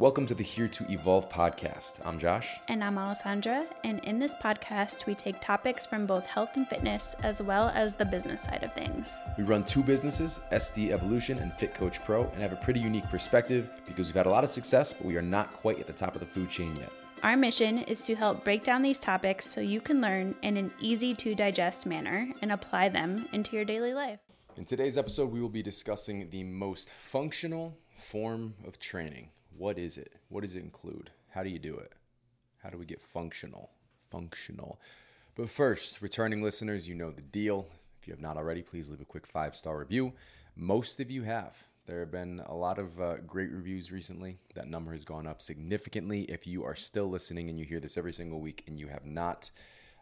Welcome to the Here to Evolve podcast. I'm Josh. And I'm Alessandra. And in this podcast, we take topics from both health and fitness as well as the business side of things. We run two businesses, SD Evolution and Fit Coach Pro, and have a pretty unique perspective because we've had a lot of success, but we are not quite at the top of the food chain yet. Our mission is to help break down these topics so you can learn in an easy to digest manner and apply them into your daily life. In today's episode, we will be discussing the most functional form of training what is it? What does it include? How do you do it? How do we get functional? Functional. But first, returning listeners, you know the deal. If you have not already, please leave a quick five star review. Most of you have. There have been a lot of uh, great reviews recently. That number has gone up significantly. If you are still listening and you hear this every single week and you have not,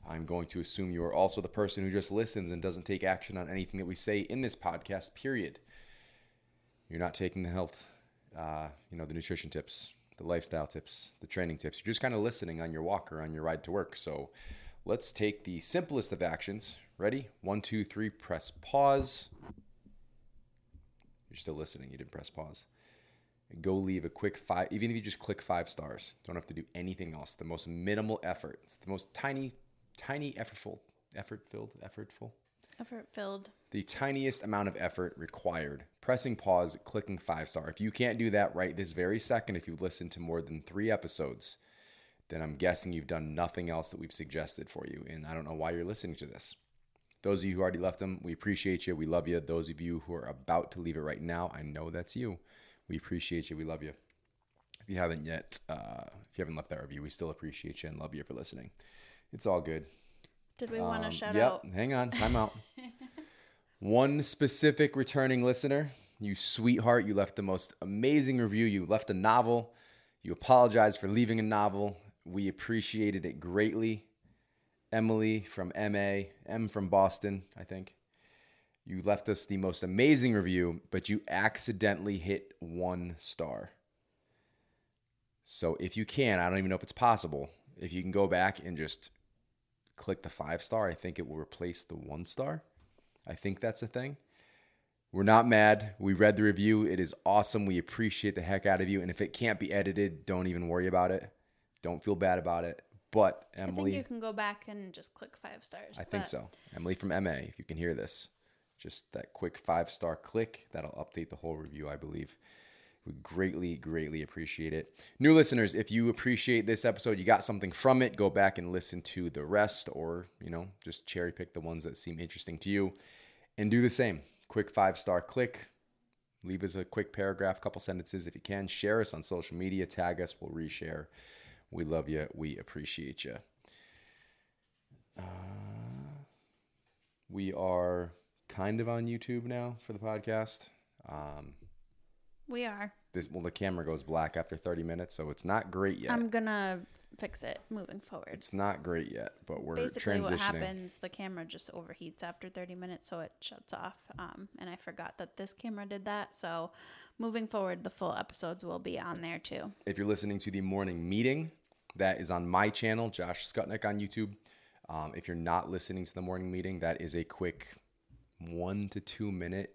I'm going to assume you are also the person who just listens and doesn't take action on anything that we say in this podcast, period. You're not taking the health uh, you know, the nutrition tips, the lifestyle tips, the training tips. You're just kind of listening on your walk or on your ride to work. So let's take the simplest of actions. Ready? One, two, three, press pause. You're still listening. You didn't press pause. Go leave a quick five, even if you just click five stars. Don't have to do anything else. The most minimal effort. It's the most tiny, tiny, effortful, effort filled, effortful, Effort filled. The tiniest amount of effort required. Pressing pause, clicking five star. If you can't do that right this very second, if you've listened to more than three episodes, then I'm guessing you've done nothing else that we've suggested for you. And I don't know why you're listening to this. Those of you who already left them, we appreciate you. We love you. Those of you who are about to leave it right now, I know that's you. We appreciate you. We love you. If you haven't yet, uh, if you haven't left that review, we still appreciate you and love you for listening. It's all good. Did we want to um, shout yep, out? Hang on, time out. One specific returning listener, you sweetheart, you left the most amazing review. You left a novel. You apologized for leaving a novel. We appreciated it greatly. Emily from MA, M from Boston, I think. You left us the most amazing review, but you accidentally hit one star. So if you can, I don't even know if it's possible, if you can go back and just click the five star, I think it will replace the one star. I think that's a thing. We're not mad. We read the review. It is awesome. We appreciate the heck out of you. And if it can't be edited, don't even worry about it. Don't feel bad about it. But Emily, I think you can go back and just click five stars. I think so. Emily from MA, if you can hear this, just that quick five star click, that'll update the whole review, I believe. We greatly, greatly appreciate it. New listeners, if you appreciate this episode, you got something from it, go back and listen to the rest, or, you know, just cherry pick the ones that seem interesting to you and do the same. Quick five star click. Leave us a quick paragraph, couple sentences if you can. Share us on social media, tag us, we'll reshare. We love you. We appreciate you. Uh, we are kind of on YouTube now for the podcast. Um, we are. This well, the camera goes black after 30 minutes, so it's not great yet. I'm gonna fix it moving forward. It's not great yet, but we're basically what happens. The camera just overheats after 30 minutes, so it shuts off. Um, and I forgot that this camera did that. So moving forward, the full episodes will be on there too. If you're listening to the morning meeting, that is on my channel, Josh Skutnik on YouTube. Um, if you're not listening to the morning meeting, that is a quick one to two minute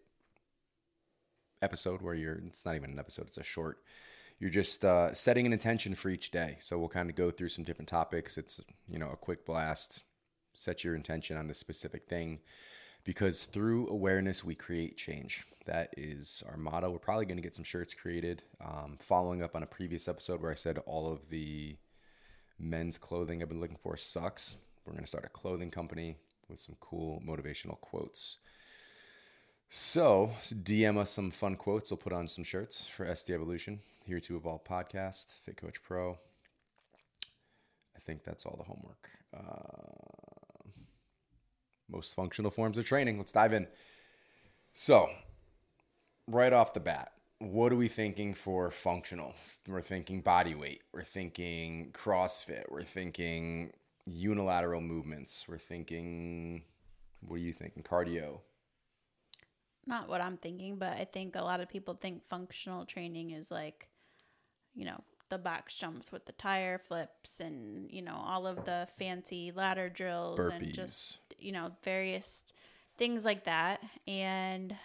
episode where you're it's not even an episode it's a short you're just uh, setting an intention for each day. So we'll kind of go through some different topics. It's you know a quick blast. Set your intention on this specific thing because through awareness we create change. That is our motto. We're probably going to get some shirts created um, following up on a previous episode where i said all of the men's clothing i've been looking for sucks. We're going to start a clothing company with some cool motivational quotes so, DM us some fun quotes. We'll put on some shirts for SD Evolution, Here to Evolve podcast, Fit Coach Pro. I think that's all the homework. Uh, most functional forms of training. Let's dive in. So, right off the bat, what are we thinking for functional? We're thinking body weight. We're thinking CrossFit. We're thinking unilateral movements. We're thinking, what are you thinking? Cardio not what I'm thinking, but I think a lot of people think functional training is like, you know, the box jumps with the tire flips and, you know, all of the fancy ladder drills Burpees. and just, you know, various things like that. And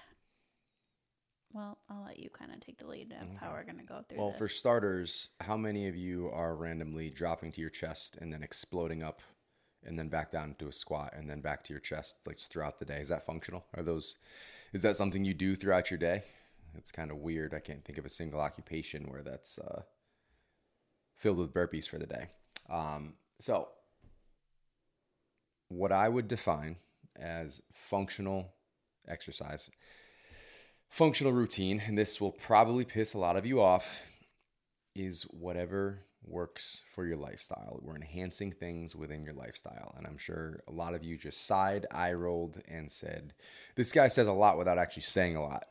Well, I'll let you kind of take the lead of how we're going to go through Well, this. for starters, how many of you are randomly dropping to your chest and then exploding up and then back down to a squat and then back to your chest like throughout the day? Is that functional? Are those is that something you do throughout your day? It's kind of weird. I can't think of a single occupation where that's uh, filled with burpees for the day. Um, so, what I would define as functional exercise, functional routine, and this will probably piss a lot of you off, is whatever works for your lifestyle. We're enhancing things within your lifestyle. And I'm sure a lot of you just sighed, eye rolled, and said, This guy says a lot without actually saying a lot.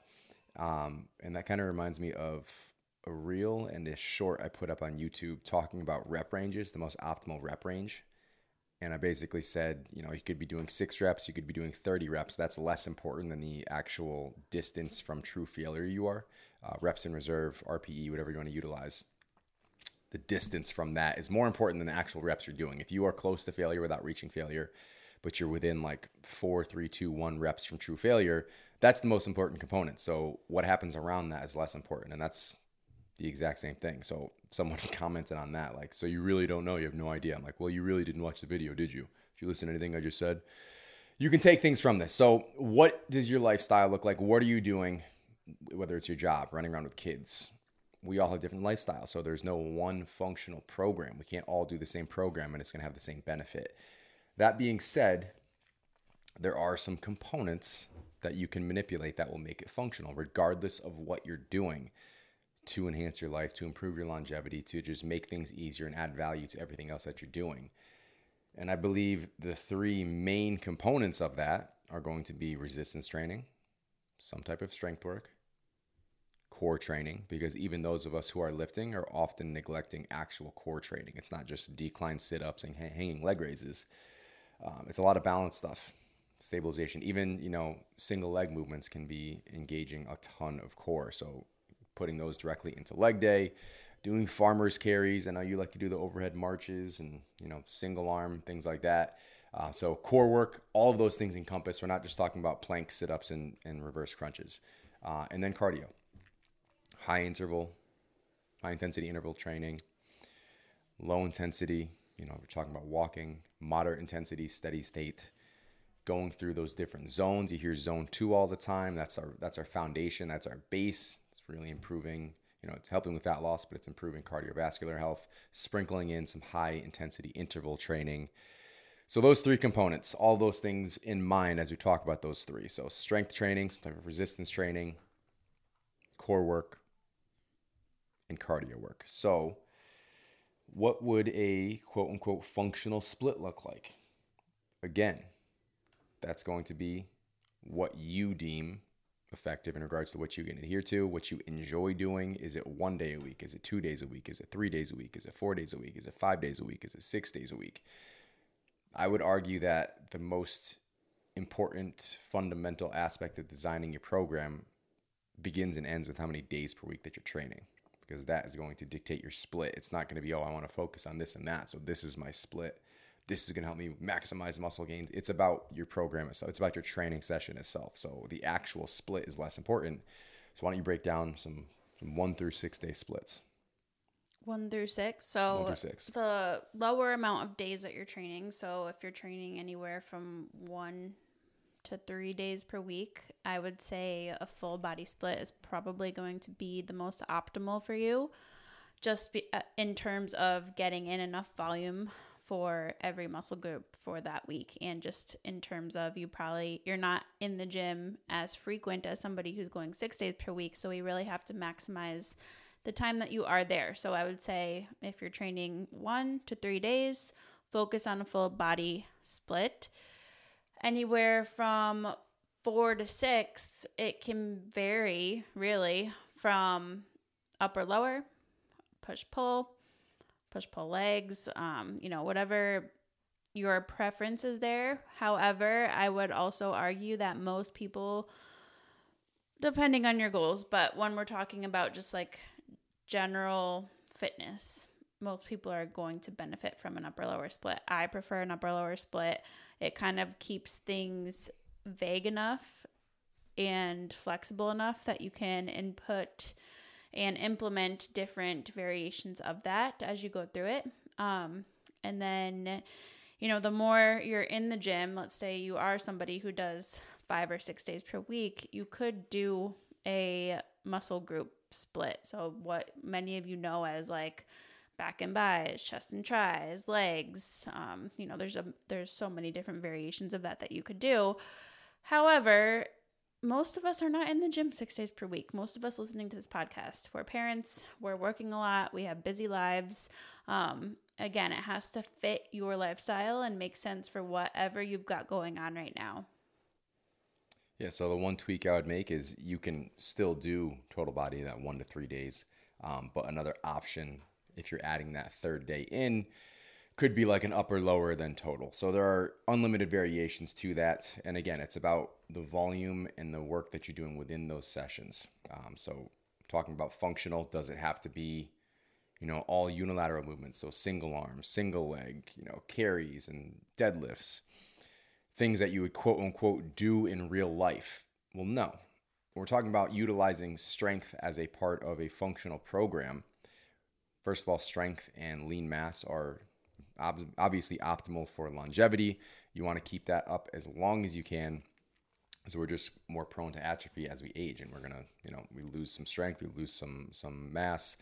Um, and that kind of reminds me of a reel and a short I put up on YouTube talking about rep ranges, the most optimal rep range. And I basically said, you know, you could be doing six reps, you could be doing 30 reps. That's less important than the actual distance from true failure you are. Uh, reps in reserve, RPE, whatever you want to utilize. The distance from that is more important than the actual reps you're doing. If you are close to failure without reaching failure, but you're within like four, three, two, one reps from true failure, that's the most important component. So what happens around that is less important. And that's the exact same thing. So someone commented on that, like, so you really don't know, you have no idea. I'm like, well, you really didn't watch the video, did you? If you listen to anything I just said, you can take things from this. So, what does your lifestyle look like? What are you doing? Whether it's your job, running around with kids, we all have different lifestyles. So there's no one functional program. We can't all do the same program and it's going to have the same benefit. That being said, there are some components that you can manipulate that will make it functional, regardless of what you're doing to enhance your life, to improve your longevity, to just make things easier and add value to everything else that you're doing. And I believe the three main components of that are going to be resistance training, some type of strength work, core training, because even those of us who are lifting are often neglecting actual core training. It's not just decline sit ups and hanging leg raises, um, it's a lot of balance stuff. Stabilization, even you know, single leg movements can be engaging a ton of core. So, putting those directly into leg day, doing farmers carries. I know you like to do the overhead marches and you know single arm things like that. Uh, so core work, all of those things encompass. We're not just talking about plank sit ups and, and reverse crunches, uh, and then cardio, high interval, high intensity interval training, low intensity. You know, we're talking about walking, moderate intensity, steady state. Going through those different zones. You hear zone two all the time. That's our that's our foundation. That's our base. It's really improving you know, it's helping with fat loss, but it's improving cardiovascular health, sprinkling in some high intensity interval training. So those three components, all those things in mind as we talk about those three. So strength training, some type of resistance training, core work, and cardio work. So what would a quote unquote functional split look like? Again, that's going to be what you deem effective in regards to what you can adhere to, what you enjoy doing. Is it one day a week? Is it two days a week? Is it three days a week? Is it four days a week? Is it five days a week? Is it six days a week? I would argue that the most important fundamental aspect of designing your program begins and ends with how many days per week that you're training because that is going to dictate your split. It's not going to be, oh, I want to focus on this and that. So this is my split. This is going to help me maximize muscle gains. It's about your program itself. It's about your training session itself. So the actual split is less important. So why don't you break down some, some one through six day splits? One through six. So One through six. the lower amount of days that you're training. So if you're training anywhere from one to three days per week, I would say a full body split is probably going to be the most optimal for you, just be, uh, in terms of getting in enough volume for every muscle group for that week and just in terms of you probably you're not in the gym as frequent as somebody who's going 6 days per week. So we really have to maximize the time that you are there. So i would say if you're training 1 to 3 days focus on a full body split anywhere from 4 to 6 it can vary really from upper lower push pull push pull legs, um, you know, whatever your preference is there. However, I would also argue that most people, depending on your goals, but when we're talking about just like general fitness, most people are going to benefit from an upper lower split. I prefer an upper lower split. It kind of keeps things vague enough and flexible enough that you can input and implement different variations of that as you go through it. Um, and then, you know, the more you're in the gym, let's say you are somebody who does five or six days per week, you could do a muscle group split. So, what many of you know as like back and bis, chest and tries, legs. Um, you know, there's a there's so many different variations of that that you could do. However, most of us are not in the gym six days per week. Most of us listening to this podcast, we're parents, we're working a lot, we have busy lives. Um, again, it has to fit your lifestyle and make sense for whatever you've got going on right now. Yeah, so the one tweak I would make is you can still do total body that one to three days, um, but another option if you're adding that third day in could be like an upper lower than total. So there are unlimited variations to that. And again, it's about the volume and the work that you're doing within those sessions. Um, so talking about functional, does it have to be, you know, all unilateral movements? So single arm, single leg, you know, carries and deadlifts, things that you would quote unquote do in real life. Well, no. We're talking about utilizing strength as a part of a functional program. First of all, strength and lean mass are ob- obviously optimal for longevity. You want to keep that up as long as you can. So we're just more prone to atrophy as we age, and we're gonna, you know, we lose some strength, we lose some some mass.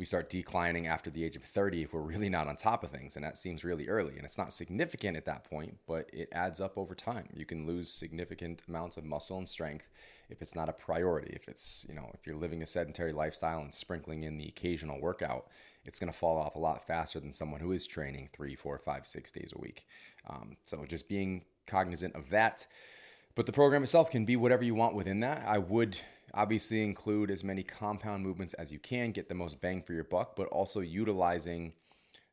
We start declining after the age of 30 if we're really not on top of things, and that seems really early. And it's not significant at that point, but it adds up over time. You can lose significant amounts of muscle and strength if it's not a priority. If it's, you know, if you're living a sedentary lifestyle and sprinkling in the occasional workout, it's going to fall off a lot faster than someone who is training three, four, five, six days a week. Um, so just being cognizant of that. But the program itself can be whatever you want within that. I would obviously include as many compound movements as you can, get the most bang for your buck, but also utilizing,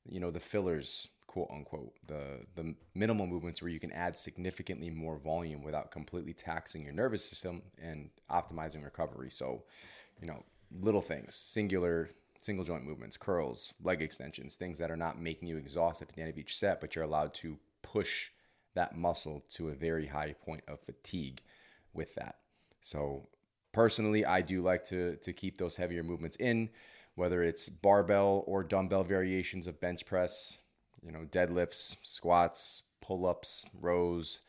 you know, the fillers, quote unquote, the the minimal movements where you can add significantly more volume without completely taxing your nervous system and optimizing recovery. So, you know, little things, singular single joint movements, curls, leg extensions, things that are not making you exhausted at the end of each set, but you're allowed to push that muscle to a very high point of fatigue with that. So personally, I do like to to keep those heavier movements in, whether it's barbell or dumbbell variations of bench press, you know, deadlifts, squats, pull-ups, rows,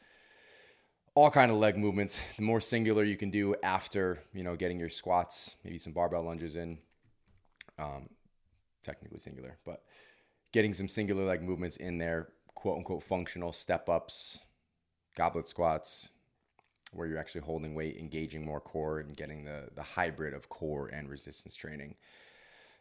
all kind of leg movements. The more singular you can do after, you know, getting your squats, maybe some barbell lunges in, um, technically singular, but getting some singular leg movements in there, quote unquote functional step ups, goblet squats, where you're actually holding weight, engaging more core, and getting the the hybrid of core and resistance training.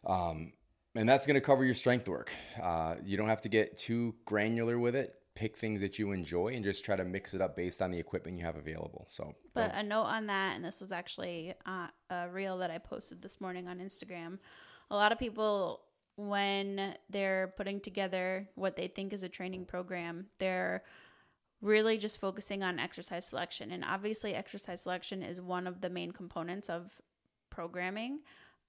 Um, and that's going to cover your strength work. Uh, you don't have to get too granular with it. Pick things that you enjoy and just try to mix it up based on the equipment you have available. So, but a note on that, and this was actually uh, a reel that I posted this morning on Instagram a lot of people when they're putting together what they think is a training program, they're really just focusing on exercise selection. And obviously, exercise selection is one of the main components of programming.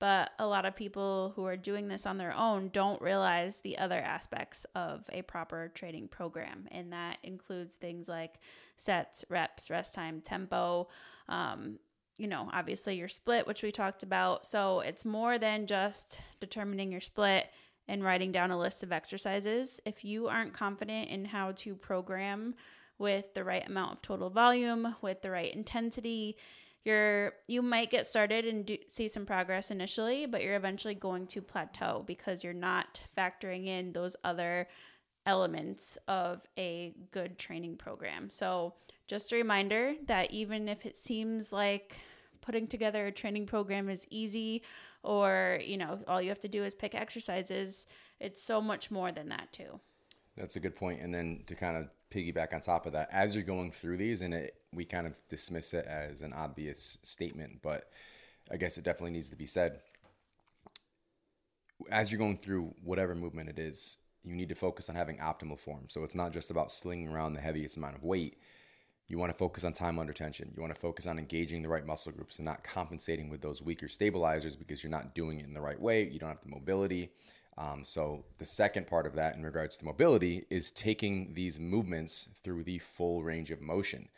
But a lot of people who are doing this on their own don't realize the other aspects of a proper training program. And that includes things like sets, reps, rest time, tempo, um, you know, obviously your split, which we talked about. So it's more than just determining your split and writing down a list of exercises. If you aren't confident in how to program with the right amount of total volume, with the right intensity, you're you might get started and do, see some progress initially, but you're eventually going to plateau because you're not factoring in those other elements of a good training program. So, just a reminder that even if it seems like putting together a training program is easy or, you know, all you have to do is pick exercises, it's so much more than that too. That's a good point. And then to kind of piggyback on top of that, as you're going through these, and it, we kind of dismiss it as an obvious statement, but I guess it definitely needs to be said. As you're going through whatever movement it is, you need to focus on having optimal form. So it's not just about slinging around the heaviest amount of weight. You want to focus on time under tension. You want to focus on engaging the right muscle groups and not compensating with those weaker stabilizers because you're not doing it in the right way. You don't have the mobility. Um, so, the second part of that in regards to mobility is taking these movements through the full range of motion.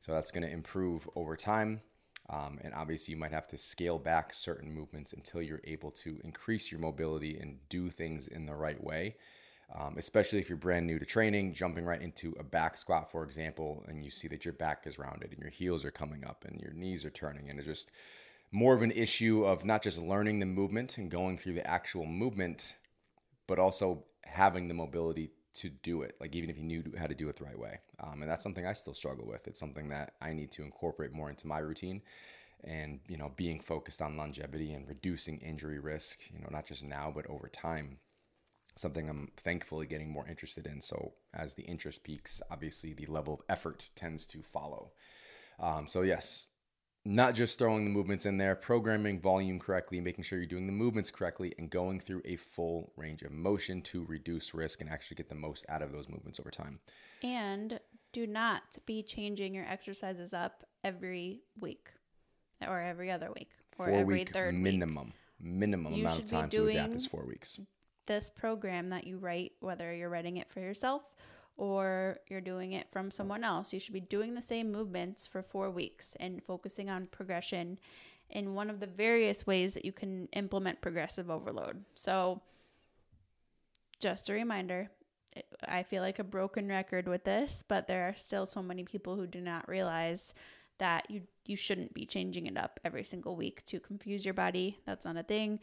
So, that's going to improve over time. Um, and obviously, you might have to scale back certain movements until you're able to increase your mobility and do things in the right way. Um, especially if you're brand new to training, jumping right into a back squat, for example, and you see that your back is rounded and your heels are coming up and your knees are turning, and it's just more of an issue of not just learning the movement and going through the actual movement, but also having the mobility to do it. Like even if you knew how to do it the right way, um, and that's something I still struggle with. It's something that I need to incorporate more into my routine, and you know, being focused on longevity and reducing injury risk. You know, not just now but over time something I'm thankfully getting more interested in. So as the interest peaks, obviously the level of effort tends to follow. Um, so yes, not just throwing the movements in there, programming volume correctly, making sure you're doing the movements correctly, and going through a full range of motion to reduce risk and actually get the most out of those movements over time. And do not be changing your exercises up every week or every other week or four every week third minimum. week. Minimum You amount of time to adapt is four weeks. This program that you write, whether you're writing it for yourself or you're doing it from someone else, you should be doing the same movements for four weeks and focusing on progression in one of the various ways that you can implement progressive overload. So, just a reminder I feel like a broken record with this, but there are still so many people who do not realize that you you shouldn't be changing it up every single week to confuse your body. That's not a thing.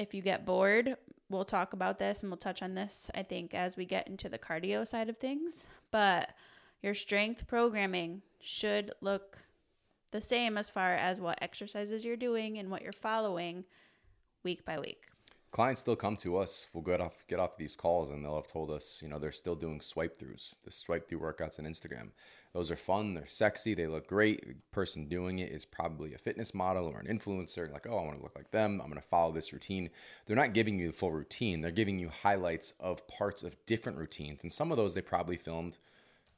If you get bored, we'll talk about this and we'll touch on this I think as we get into the cardio side of things, but your strength programming should look the same as far as what exercises you're doing and what you're following week by week. Clients still come to us. We'll get off get off these calls, and they'll have told us, you know, they're still doing swipe throughs, the swipe through workouts on Instagram. Those are fun. They're sexy. They look great. The person doing it is probably a fitness model or an influencer. Like, oh, I want to look like them. I'm going to follow this routine. They're not giving you the full routine. They're giving you highlights of parts of different routines, and some of those they probably filmed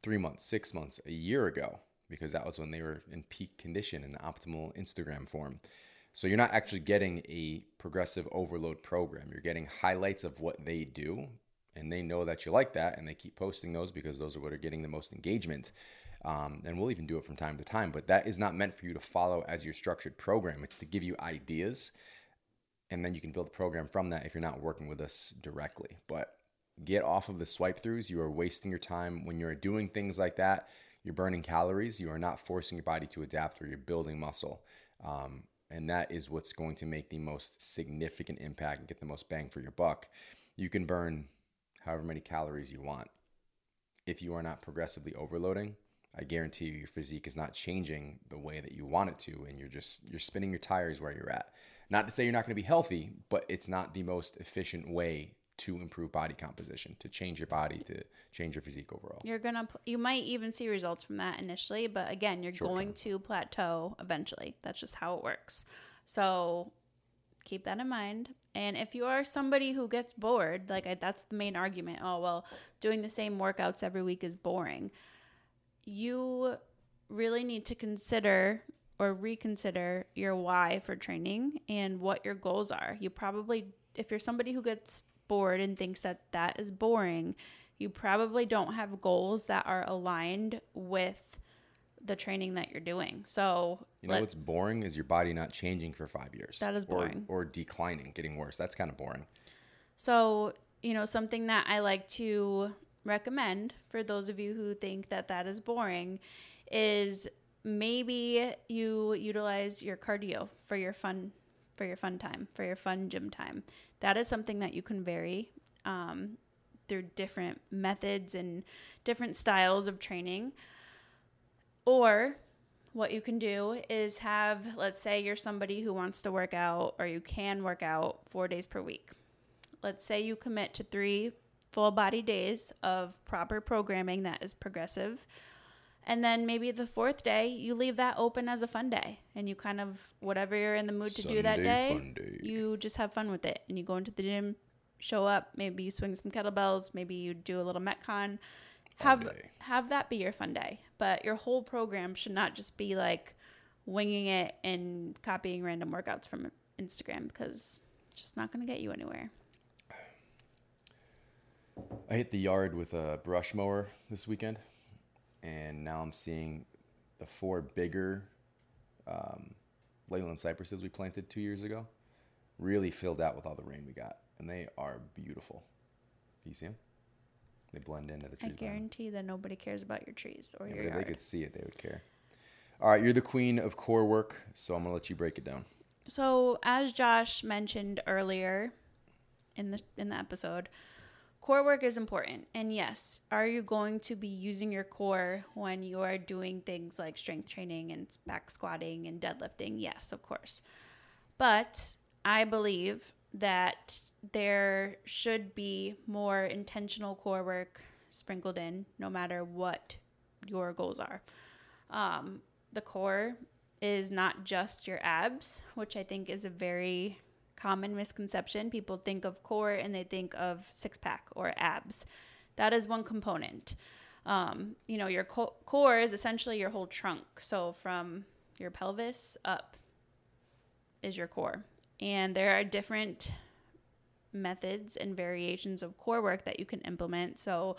three months, six months, a year ago, because that was when they were in peak condition and optimal Instagram form. So you're not actually getting a progressive overload program. You're getting highlights of what they do, and they know that you like that, and they keep posting those because those are what are getting the most engagement. Um, and we'll even do it from time to time, but that is not meant for you to follow as your structured program. It's to give you ideas, and then you can build a program from that if you're not working with us directly. But get off of the swipe throughs. You are wasting your time when you're doing things like that. You're burning calories. You are not forcing your body to adapt, or you're building muscle. Um, and that is what's going to make the most significant impact and get the most bang for your buck. You can burn however many calories you want. If you are not progressively overloading, I guarantee you your physique is not changing the way that you want it to and you're just you're spinning your tires where you're at. Not to say you're not going to be healthy, but it's not the most efficient way to improve body composition, to change your body, to change your physique overall. You're gonna, pl- you might even see results from that initially, but again, you're Short going to plateau eventually. That's just how it works. So keep that in mind. And if you are somebody who gets bored, like I, that's the main argument. Oh well, doing the same workouts every week is boring. You really need to consider or reconsider your why for training and what your goals are. You probably, if you're somebody who gets bored and thinks that that is boring, you probably don't have goals that are aligned with the training that you're doing. So, You know what's boring is your body not changing for five years. That is Or- boring. Or, declining, getting worse. That's kind of boring. So, you know, something that I like to recommend for those of you who think that that is boring is maybe you utilize your cardio for your fun for your fun time, for your fun gym time. That is something that you can vary um, through different methods and different styles of training. Or what you can do is have, let's say you're somebody who wants to work out or you can work out four days per week. Let's say you commit to three full body days of proper programming that is progressive. And then maybe the fourth day, you leave that open as a fun day. And you kind of, whatever you're in the mood to do that day, day. you just have fun with it. And you go into the gym, show up, maybe you swing some kettlebells, maybe you do a little Metcon. Have day. have that be your fun day. But your whole program should not just be like winging it and copying random workouts from Instagram because it's just not going to get you anywhere. I hit the yard with a brush mower this weekend, and now I'm seeing the four bigger um, Leyland cypresses we planted two years ago. Really filled out with all the rain we got, and they are beautiful. You see them? They blend into the trees. I guarantee that nobody cares about your trees or Yeah, your but if they could see it, they would care. All right, you're the queen of core work, so I'm gonna let you break it down. So, as Josh mentioned earlier in the in the episode, core work is important. And yes, are you going to be using your core when you are doing things like strength training and back squatting and deadlifting? Yes, of course. But I believe that there should be more intentional core work sprinkled in no matter what your goals are. Um, the core is not just your abs, which I think is a very common misconception. People think of core and they think of six pack or abs. That is one component. Um, you know, your co- core is essentially your whole trunk. So from your pelvis up is your core. And there are different methods and variations of core work that you can implement. So,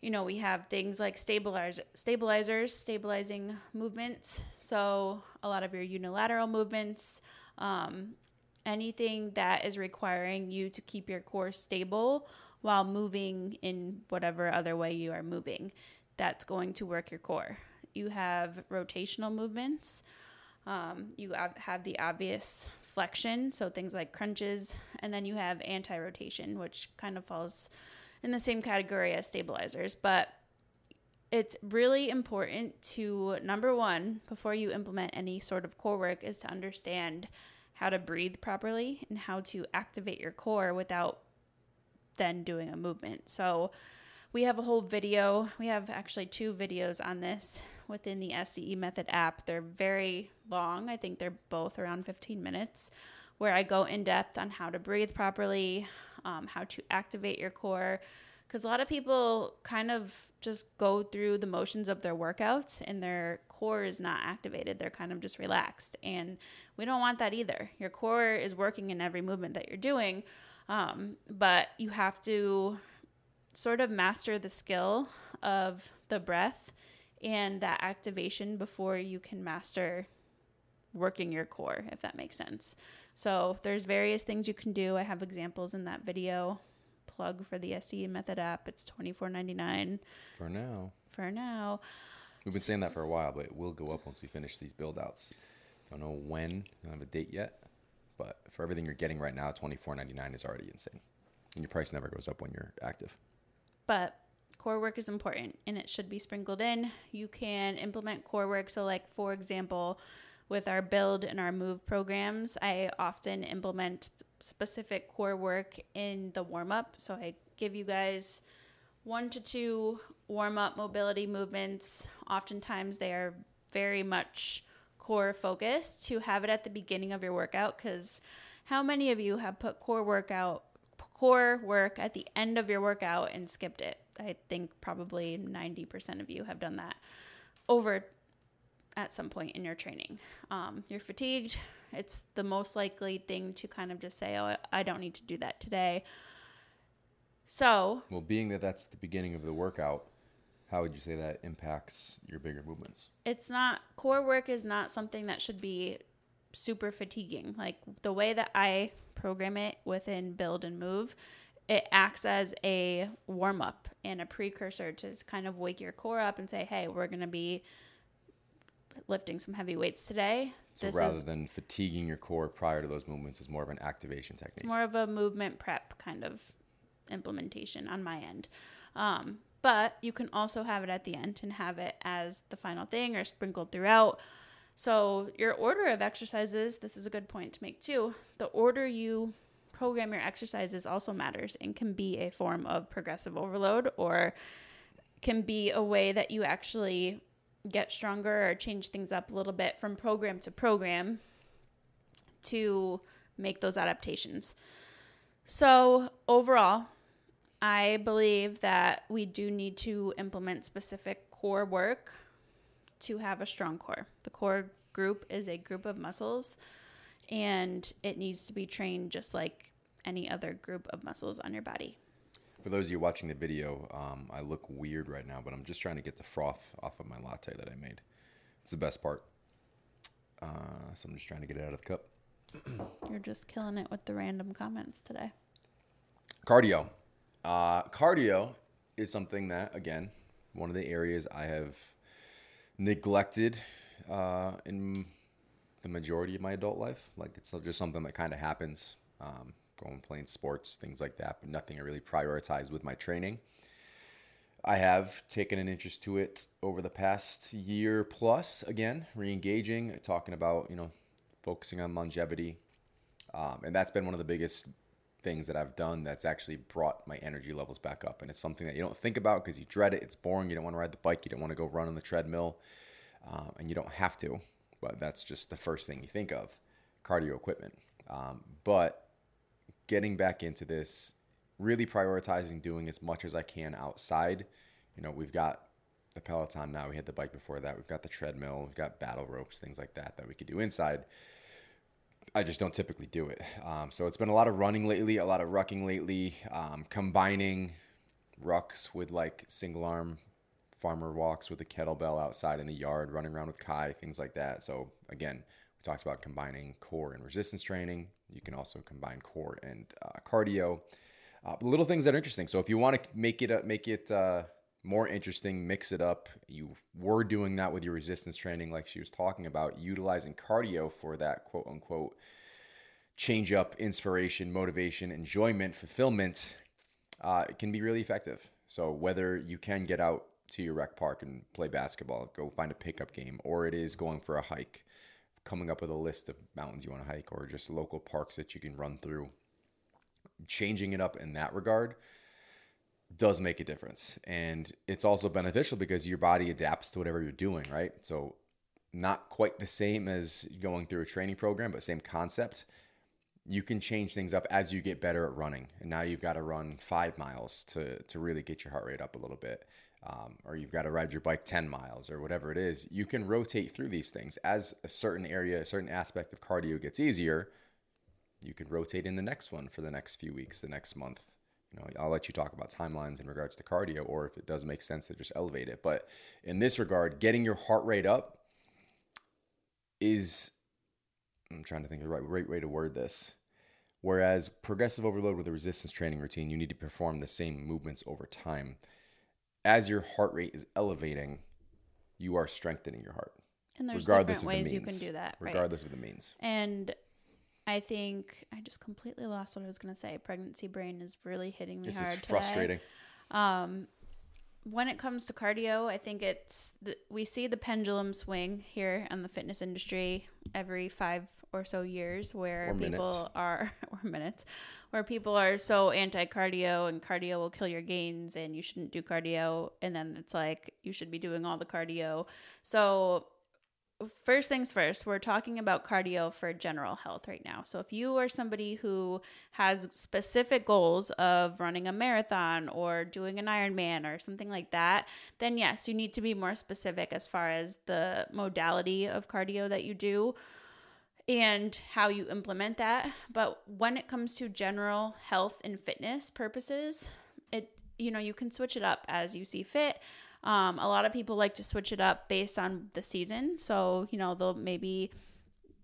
you know, we have things like stabilizers, stabilizers, stabilizing movements. So, a lot of your unilateral movements, um, anything that is requiring you to keep your core stable while moving in whatever other way you are moving, that's going to work your core. You have rotational movements. Um, you have, the obvious flexion, so things like crunches, and then you have anti rotation, which kind of falls in the same category as stabilizers. But it's really important to, number one, before you implement any sort of core work, is to understand how to breathe properly and how to activate your core without then doing a movement. So, we have a whole video. We have actually two videos on this within the SCE Method app. They're very long. I think they're both around 15 minutes, where I go in depth on how to breathe properly, um, how to activate your core. Because a lot of people kind of just go through the motions of their workouts and their core is not activated. They're kind of just relaxed. And we don't want that either. Your core is working in every movement that you're doing, um, but you have to sort of master the skill of the breath and that activation before you can master working your core if that makes sense so there's various things you can do i have examples in that video plug for the SE method app it's $24.99 For now, for now we've been saying that for a while, but it will go up once we finish these build outs. Don't know when. Don't have a date yet, but for everything you're getting right now, twenty four ninety nine is already insane, and your price never goes up when you're active. but core work is important and it should be sprinkled in. You can implement core work. So, like, for example, with our build and our move programs, I often implement specific core work in the warm up. So, I give you guys one to two warm up mobility movements. Oftentimes, they are very much core focused to have it at the beginning of your workout because how many of you have put core workout core work at the end of your workout and skipped it. I think probably 90% of you have done that over at some point in your training. Um, you're fatigued. It's the most likely thing to kind of just say, oh, I don't need to do that today. So, Well, being that that's the beginning of the workout, how would you say that impacts your bigger movements? it's not core work is not something that should be super fatiguing. Like the way that I program it within build and move, it acts as a warm up and a precursor to kind of wake your core up and say, "Hey, we're going to be lifting some heavy weights today." So rather than fatiguing your core prior to those movements, is more of an activation technique. It's more of a movement prep kind of implementation on my end. Um, but you can also have it at the end and have it as the final thing or sprinkled throughout. So, your order of exercises, this is a good point to make too. The order you program your exercises also matters and can be a form of progressive overload or can be a way that you actually get stronger or change things up a little bit from program to program to make those adaptations. So, overall, I believe that we do need to implement specific core work to have a strong core. The core group is a group of muscles and it needs to be trained just like any other group of muscles on your body. For those of you watching the video, um, I look weird right now, but I'm just trying to get the froth off of my latte that I made. It's the best part. Uh, so I'm just trying to get it out of the cup. You're just killing it with the random comments today. Cardio. Uh, cardio is something that, again, one of the areas I have neglected uh, in the majority of my adult life. Like it's just something that kind of happens. Um, going playing sports, things like that, but nothing I really prioritize with my training. I have taken an interest to it over the past year plus. Again, re-engaging, talking about you know, focusing on longevity, um, and that's been one of the biggest things that I've done that's actually brought my energy levels back up. And it's something that you don't think about because you dread it. It's boring. You don't want to ride the bike. You don't want to go run on the treadmill, um, and you don't have to. But that's just the first thing you think of, cardio equipment. Um, but getting back into this, really prioritizing doing as much as I can outside. You know, we've got the Peloton now. We had the bike before that. We've got the treadmill. We've got battle ropes, things like that that we could do inside. I just don't typically do it. Um, so it's been a lot of running lately, a lot of rucking lately, um, combining rucks with like single arm farmer walks with a kettlebell outside in the yard, running around with Kai, things like that. So again, we talked about combining core and resistance training. You can also combine core and uh, cardio. Uh, little things that are interesting. So if you want to make it make it uh, more interesting, mix it up. You were doing that with your resistance training, like she was talking about, utilizing cardio for that quote unquote change up, inspiration, motivation, enjoyment, fulfillment. Uh, it can be really effective. So whether you can get out to your rec park and play basketball, go find a pickup game, or it is going for a hike, coming up with a list of mountains you want to hike, or just local parks that you can run through, changing it up in that regard does make a difference. And it's also beneficial because your body adapts to whatever you're doing, right? So, not quite the same as going through a training program, but same concept. You can change things up as you get better at running. And now you've got to run five miles to, to really get your heart rate up a little bit. Um, or you've got to ride your bike 10 miles or whatever it is. You can rotate through these things as a certain area, a certain aspect of cardio gets easier. You can rotate in the next one for the next few weeks, the next month, you know, I'll let you talk about timelines in regards to cardio, or if it does make sense to just elevate it. But in this regard, getting your heart rate up is, I'm trying to think of the right, right way to word this. Whereas progressive overload with a resistance training routine, you need to perform the same movements over time. As your heart rate is elevating, you are strengthening your heart. And there's different ways you can do that, regardless right? of the means. And I think I just completely lost what I was going to say. Pregnancy brain is really hitting me this hard. This is frustrating. Um, when it comes to cardio, I think it's the, we see the pendulum swing here in the fitness industry every five or so years, where or people minutes. are or minutes, where people are so anti cardio and cardio will kill your gains and you shouldn't do cardio, and then it's like you should be doing all the cardio. So first things first, we're talking about cardio for general health right now. So if you are somebody who has specific goals of running a marathon or doing an Ironman or something like that, then yes, you need to be more specific as far as the modality of cardio that you do and how you implement that. But when it comes to general health and fitness purposes, it you know, you can switch it up as you see fit. Um, a lot of people like to switch it up based on the season. So, you know, they'll maybe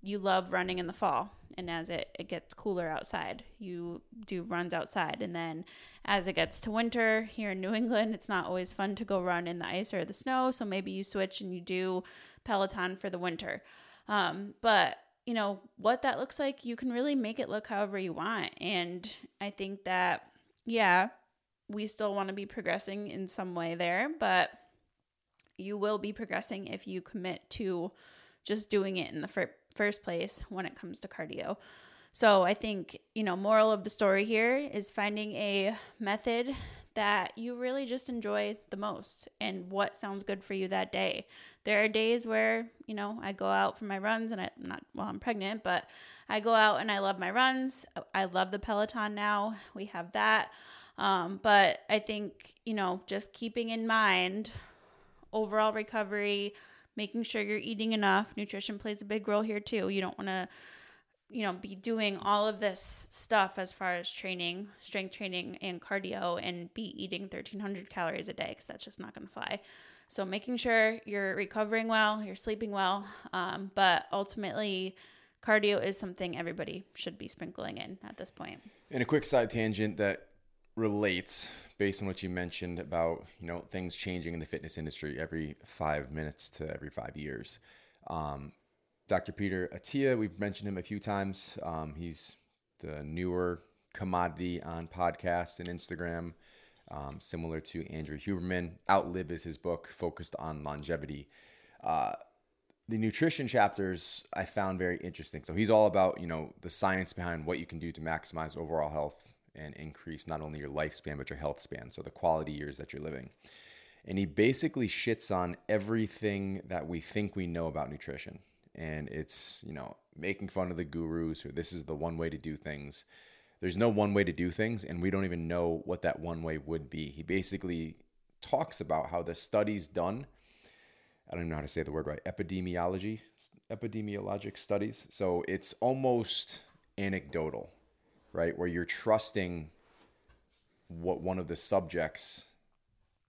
you love running in the fall and as it, it gets cooler outside you do runs outside. And then as it gets to winter here in new england it's not always fun to go run in the ice or the snow. So maybe you switch and you do peloton for the winter. Um, but you know what that looks like you can really make it look however you want. And i think that yeah we still want to be progressing in some way there, but you will be progressing if you commit to just doing it in the fir- first place when it comes to cardio. So I think, you know, moral of the story here is finding a method that you really just enjoy the most and what sounds good for you that day. There are days where, you know, I go out for my runs and I'm not, well, I'm pregnant, but I go out and I love my runs. I love the Peloton now. We have that. Um, but I think, you know, just keeping in mind overall recovery, making sure you're eating enough. Nutrition plays a big role here too. You don't want to you know, be doing all of this stuff as far as training, strength training, and cardio, and be eating 1300 calories a day because that's just not going to fly. So, making sure you're recovering well, you're sleeping well, um, but ultimately, cardio is something everybody should be sprinkling in at this point. And a quick side tangent that relates based on what you mentioned about you know things changing in the fitness industry every five minutes to every five years. Um, Dr. Peter Attia, we've mentioned him a few times. Um, he's the newer commodity on podcasts and Instagram, um, similar to Andrew Huberman. Outlive is his book, focused on longevity. Uh, the nutrition chapters I found very interesting. So he's all about you know the science behind what you can do to maximize overall health and increase not only your lifespan but your health span. So the quality years that you're living. And he basically shits on everything that we think we know about nutrition and it's you know making fun of the gurus or this is the one way to do things there's no one way to do things and we don't even know what that one way would be he basically talks about how the studies done i don't even know how to say the word right epidemiology epidemiologic studies so it's almost anecdotal right where you're trusting what one of the subjects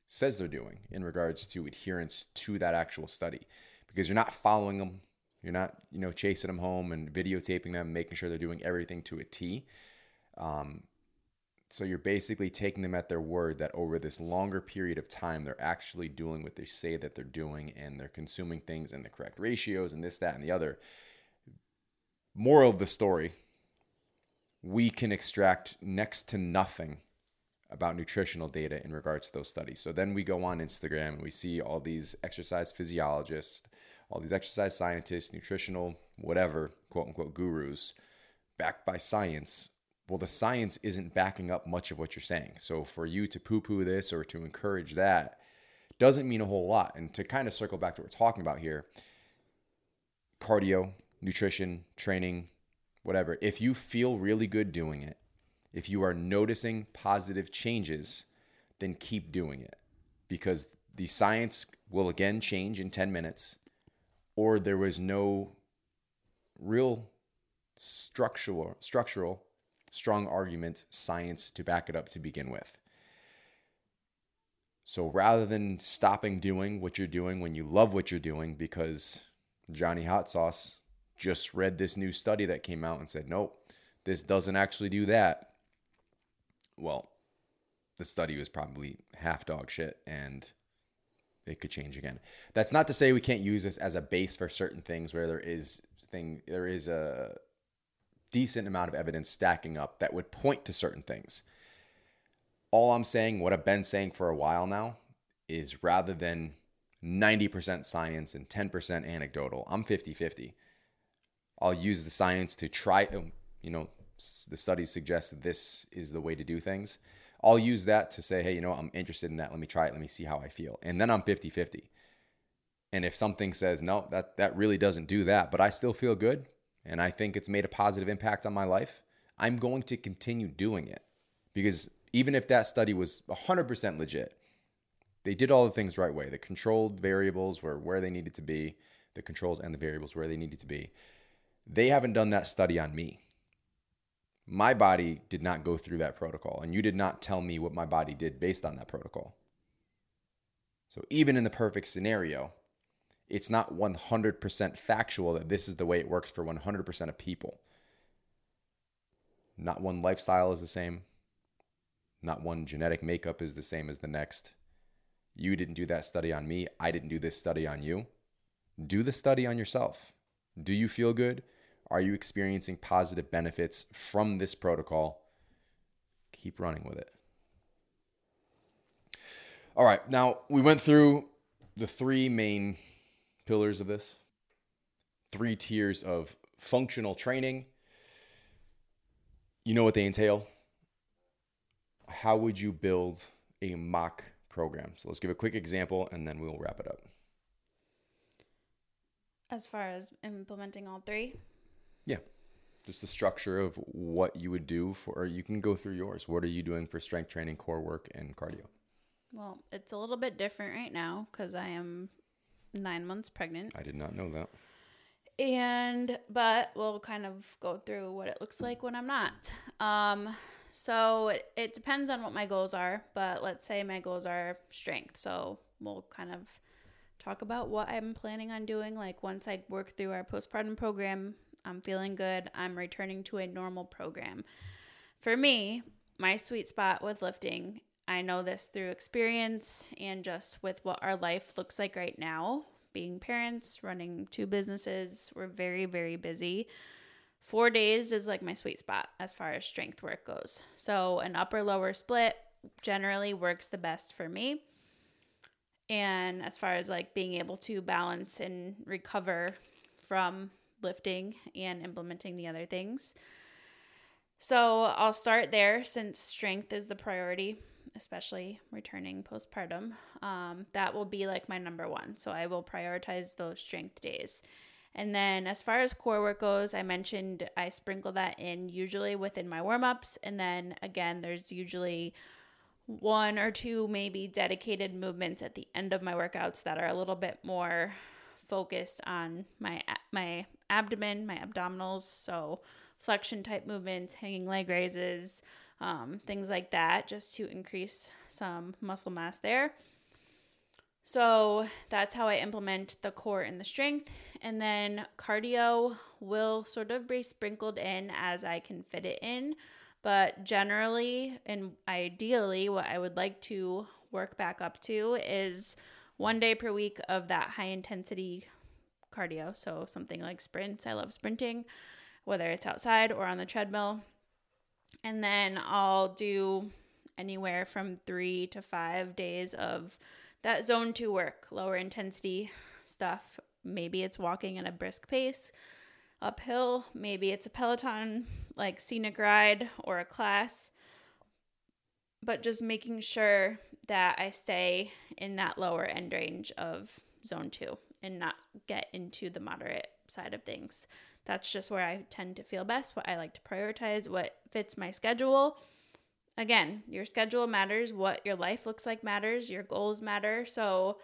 says they're doing in regards to adherence to that actual study because you're not following them you're not, you know, chasing them home and videotaping them, making sure they're doing everything to a T. Um, so you're basically taking them at their word that over this longer period of time, they're actually doing what they say that they're doing and they're consuming things in the correct ratios and this, that, and the other. Moral of the story we can extract next to nothing about nutritional data in regards to those studies. So then we go on Instagram and we see all these exercise physiologists all these exercise scientists, nutritional, whatever, quote unquote gurus, backed by science. Well, the science isn't backing up much of what you're saying. So for you to poo poo this or to encourage that doesn't mean a whole lot. And to kind of circle back to what we're talking about here cardio, nutrition, training, whatever, if you feel really good doing it, if you are noticing positive changes, then keep doing it because the science will again change in 10 minutes or there was no real structural structural strong argument science to back it up to begin with. So rather than stopping doing what you're doing when you love what you're doing because Johnny Hot Sauce just read this new study that came out and said, nope, this doesn't actually do that. Well, the study was probably half dog shit and it could change again. That's not to say we can't use this as a base for certain things where there is thing there is a decent amount of evidence stacking up that would point to certain things. All I'm saying, what I've been saying for a while now, is rather than 90% science and 10% anecdotal, I'm 50 50. I'll use the science to try, um, you know, the studies suggest this is the way to do things. I'll use that to say, hey, you know, I'm interested in that. Let me try it. Let me see how I feel. And then I'm 50 50. And if something says, no, that, that really doesn't do that, but I still feel good and I think it's made a positive impact on my life, I'm going to continue doing it. Because even if that study was 100% legit, they did all the things right way. The controlled variables were where they needed to be, the controls and the variables where they needed to be. They haven't done that study on me my body did not go through that protocol, and you did not tell me what my body did based on that protocol. So, even in the perfect scenario, it's not 100% factual that this is the way it works for 100% of people. Not one lifestyle is the same. Not one genetic makeup is the same as the next. You didn't do that study on me. I didn't do this study on you. Do the study on yourself. Do you feel good? Are you experiencing positive benefits from this protocol? Keep running with it. All right, now we went through the three main pillars of this three tiers of functional training. You know what they entail. How would you build a mock program? So let's give a quick example and then we'll wrap it up. As far as implementing all three? Yeah. Just the structure of what you would do for, or you can go through yours. What are you doing for strength training, core work, and cardio? Well, it's a little bit different right now because I am nine months pregnant. I did not know that. And but we'll kind of go through what it looks like when I'm not. Um so it, it depends on what my goals are, but let's say my goals are strength. So we'll kind of talk about what I'm planning on doing like once I work through our postpartum program. I'm feeling good. I'm returning to a normal program. For me, my sweet spot with lifting, I know this through experience and just with what our life looks like right now. Being parents, running two businesses, we're very, very busy. Four days is like my sweet spot as far as strength work goes. So, an upper lower split generally works the best for me. And as far as like being able to balance and recover from lifting and implementing the other things. So I'll start there since strength is the priority, especially returning postpartum. Um, that will be like my number one. So I will prioritize those strength days. And then as far as core work goes, I mentioned I sprinkle that in usually within my warm ups. And then again, there's usually one or two maybe dedicated movements at the end of my workouts that are a little bit more focused on my my abdomen, my abdominals, so flexion type movements, hanging leg raises, um, things like that, just to increase some muscle mass there. So that's how I implement the core and the strength. And then cardio will sort of be sprinkled in as I can fit it in. But generally and ideally, what I would like to work back up to is one day per week of that high intensity cardio. So something like sprints. I love sprinting, whether it's outside or on the treadmill. And then I'll do anywhere from three to five days of that zone two work, lower intensity stuff. Maybe it's walking at a brisk pace uphill. Maybe it's a Peloton, like scenic ride or a class. But just making sure that I stay in that lower end range of zone two and not get into the moderate side of things. That's just where I tend to feel best, what I like to prioritize, what fits my schedule. Again, your schedule matters, what your life looks like matters, your goals matter. So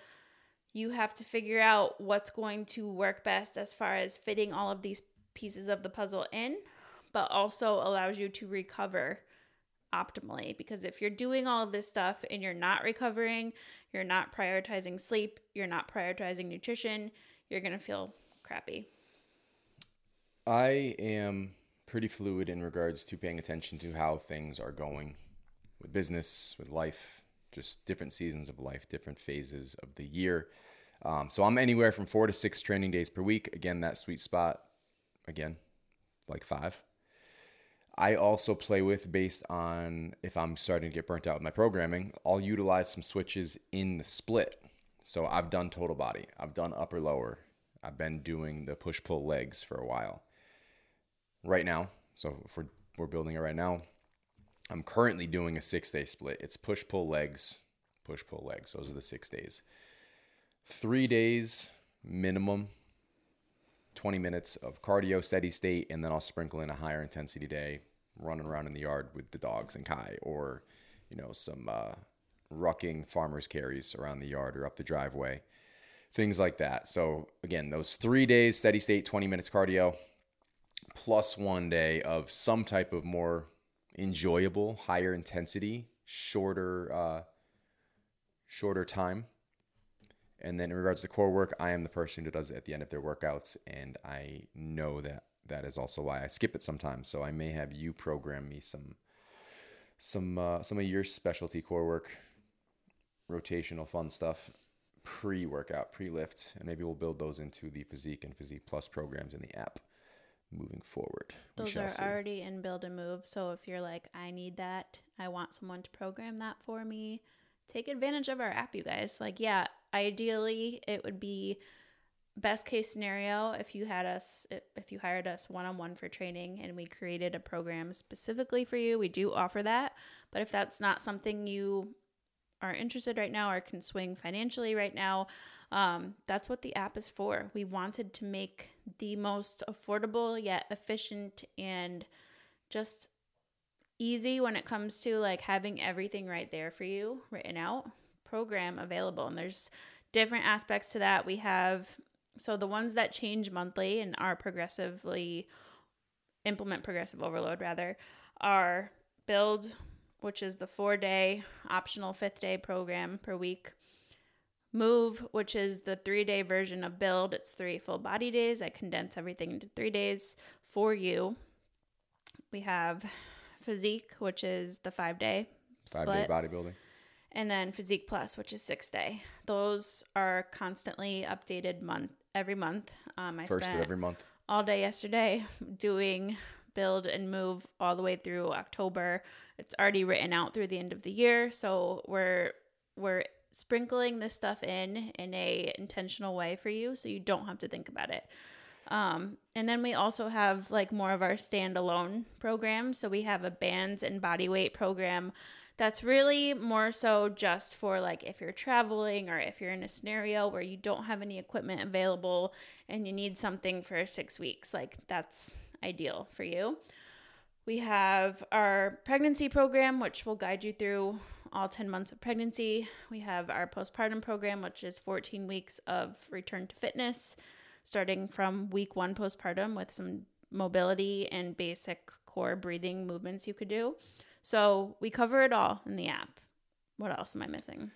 you have to figure out what's going to work best as far as fitting all of these pieces of the puzzle in, but also allows you to recover optimally because if you're doing all of this stuff and you're not recovering, you're not prioritizing sleep, you're not prioritizing nutrition, you're going to feel crappy. I am pretty fluid in regards to paying attention to how things are going with business, with life, just different seasons of life, different phases of the year. Um, so I'm anywhere from four to six training days per week. Again, that sweet spot, again, like five. I also play with based on if I'm starting to get burnt out with my programming, I'll utilize some switches in the split. So I've done total body, I've done upper lower, I've been doing the push pull legs for a while. Right now, so if we're, we're building it right now, I'm currently doing a six day split. It's push pull legs, push pull legs. Those are the six days. Three days minimum 20 minutes of cardio, steady state, and then I'll sprinkle in a higher intensity day, running around in the yard with the dogs and Kai, or you know some uh, rucking farmers carries around the yard or up the driveway, things like that. So again, those three days steady state, 20 minutes cardio, plus one day of some type of more enjoyable, higher intensity, shorter, uh, shorter time and then in regards to core work, I am the person who does it at the end of their workouts, and I know that that is also why I skip it sometimes. So I may have you program me some some uh, some of your specialty core work, rotational fun stuff, pre-workout, pre-lift, and maybe we'll build those into the physique and physique plus programs in the app moving forward. Those are see. already in build and move. So if you're like, I need that, I want someone to program that for me, take advantage of our app, you guys. Like, yeah, ideally it would be best case scenario if you had us if you hired us one-on-one for training and we created a program specifically for you we do offer that but if that's not something you are interested right now or can swing financially right now um, that's what the app is for we wanted to make the most affordable yet efficient and just easy when it comes to like having everything right there for you written out program available. And there's different aspects to that. We have So the ones that change monthly and are progressively implement progressive overload rather are build, which is the four day optional fifth day program per week. Move, which is the three day version of build. It's three full body days. I condense everything into three days for you. We have physique, which is the five day Five day bodybuilding. and then physique plus which is six day those are constantly updated month every month um, i First spent of every month. all day yesterday doing build and move all the way through october it's already written out through the end of the year so we're we're sprinkling this stuff in in a intentional way for you so you don't have to think about it um, and then we also have like more of our standalone programs. So we have a bands and body weight program that's really more so just for like if you're traveling or if you're in a scenario where you don't have any equipment available and you need something for six weeks. Like that's ideal for you. We have our pregnancy program, which will guide you through all 10 months of pregnancy. We have our postpartum program, which is 14 weeks of return to fitness starting from week one postpartum with some mobility and basic core breathing movements you could do. So we cover it all in the app. What else am I missing?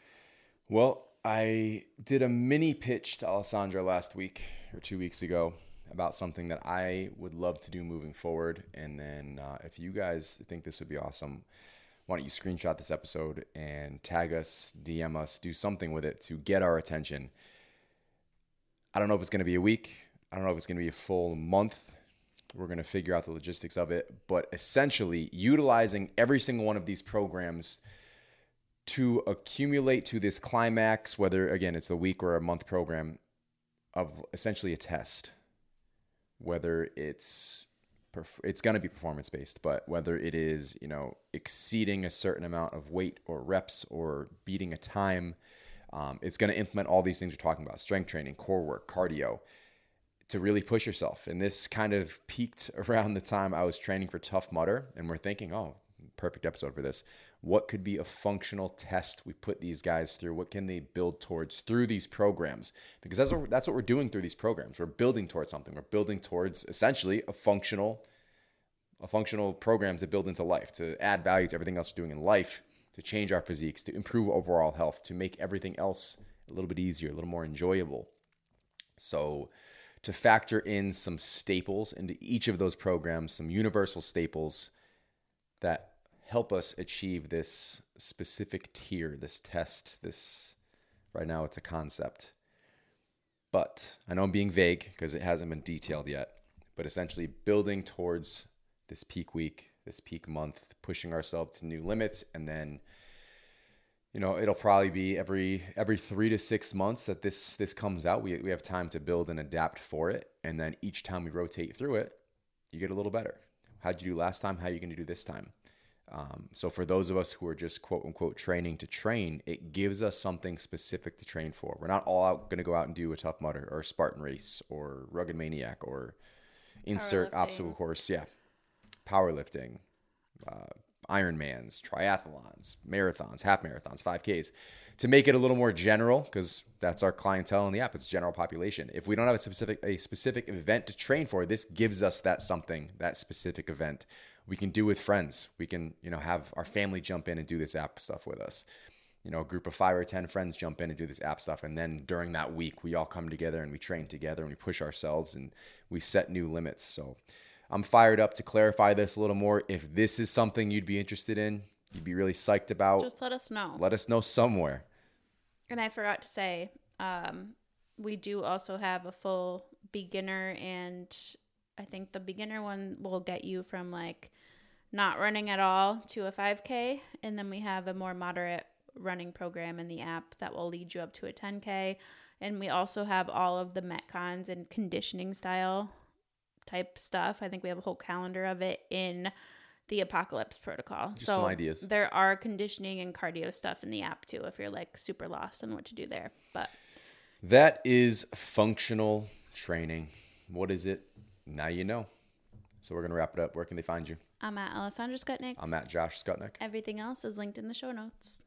Well, I did a mini pitch to Alessandra last week or two weeks ago about something that I would love to do moving forward. And then uh, if you guys think this would be awesome, why don't you screenshot this episode and tag us, DM us, do something with it to get our attention. I don't know if it's going to be a week. I don't know if it's going to be a full month. We're going to figure out the logistics of it. But essentially, utilizing every single one of these programs to accumulate to this climax, whether again it's a week or a month program, of essentially a test. Whether it's it's going to be performance based, but whether it is you know exceeding a certain amount of weight or reps or beating a time, um, it's going to implement all these things we're talking about: strength training, core work, cardio, to really push yourself. And this kind of peaked around the time I was training for Tough Mudder, and we're thinking, oh, perfect episode for this. What could be a functional test we put these guys through? What can they build towards through these programs? Because that's what, that's what we're doing through these programs. We're building towards something. We're building towards essentially a functional, a functional program to build into life, to add value to everything else we're doing in life, to change our physiques, to improve overall health, to make everything else a little bit easier, a little more enjoyable. So, to factor in some staples into each of those programs, some universal staples that help us achieve this specific tier, this test, this right now it's a concept. But I know I'm being vague because it hasn't been detailed yet, but essentially building towards this peak week, this peak month, pushing ourselves to new limits and then you know it'll probably be every every three to six months that this this comes out. We, we have time to build and adapt for it and then each time we rotate through it you get a little better. How'd you do last time? How are you going to do this time um, so for those of us who are just quote unquote training to train it gives us something specific to train for we're not all out going to go out and do a tough mudder or a spartan race or rugged maniac or insert obstacle course yeah powerlifting uh, Ironmans, triathlons, marathons, half marathons, 5Ks to make it a little more general because that's our clientele in the app. It's general population. If we don't have a specific a specific event to train for, this gives us that something, that specific event. We can do with friends. We can, you know, have our family jump in and do this app stuff with us. You know, a group of five or 10 friends jump in and do this app stuff. And then during that week, we all come together and we train together and we push ourselves and we set new limits. So, I'm fired up to clarify this a little more. If this is something you'd be interested in, you'd be really psyched about, Just let us know. let us know somewhere. And I forgot to say, um, we do also have a full beginner, and I think the beginner one will get you from like not running at all to a 5K. And then we have a more moderate running program in the app that will lead you up to a 10K. And we also have all of the Metcons and conditioning style type stuff. I think we have a whole calendar of it in the Apocalypse Protocol. Just so some ideas. there are conditioning and cardio stuff in the app too if you're like super lost on what to do there. But That is functional training. What is it? Now you know. So we're going to wrap it up. Where can they find you? I'm at Alessandra Skutnik. I'm at Josh Skutnik. Everything else is linked in the show notes.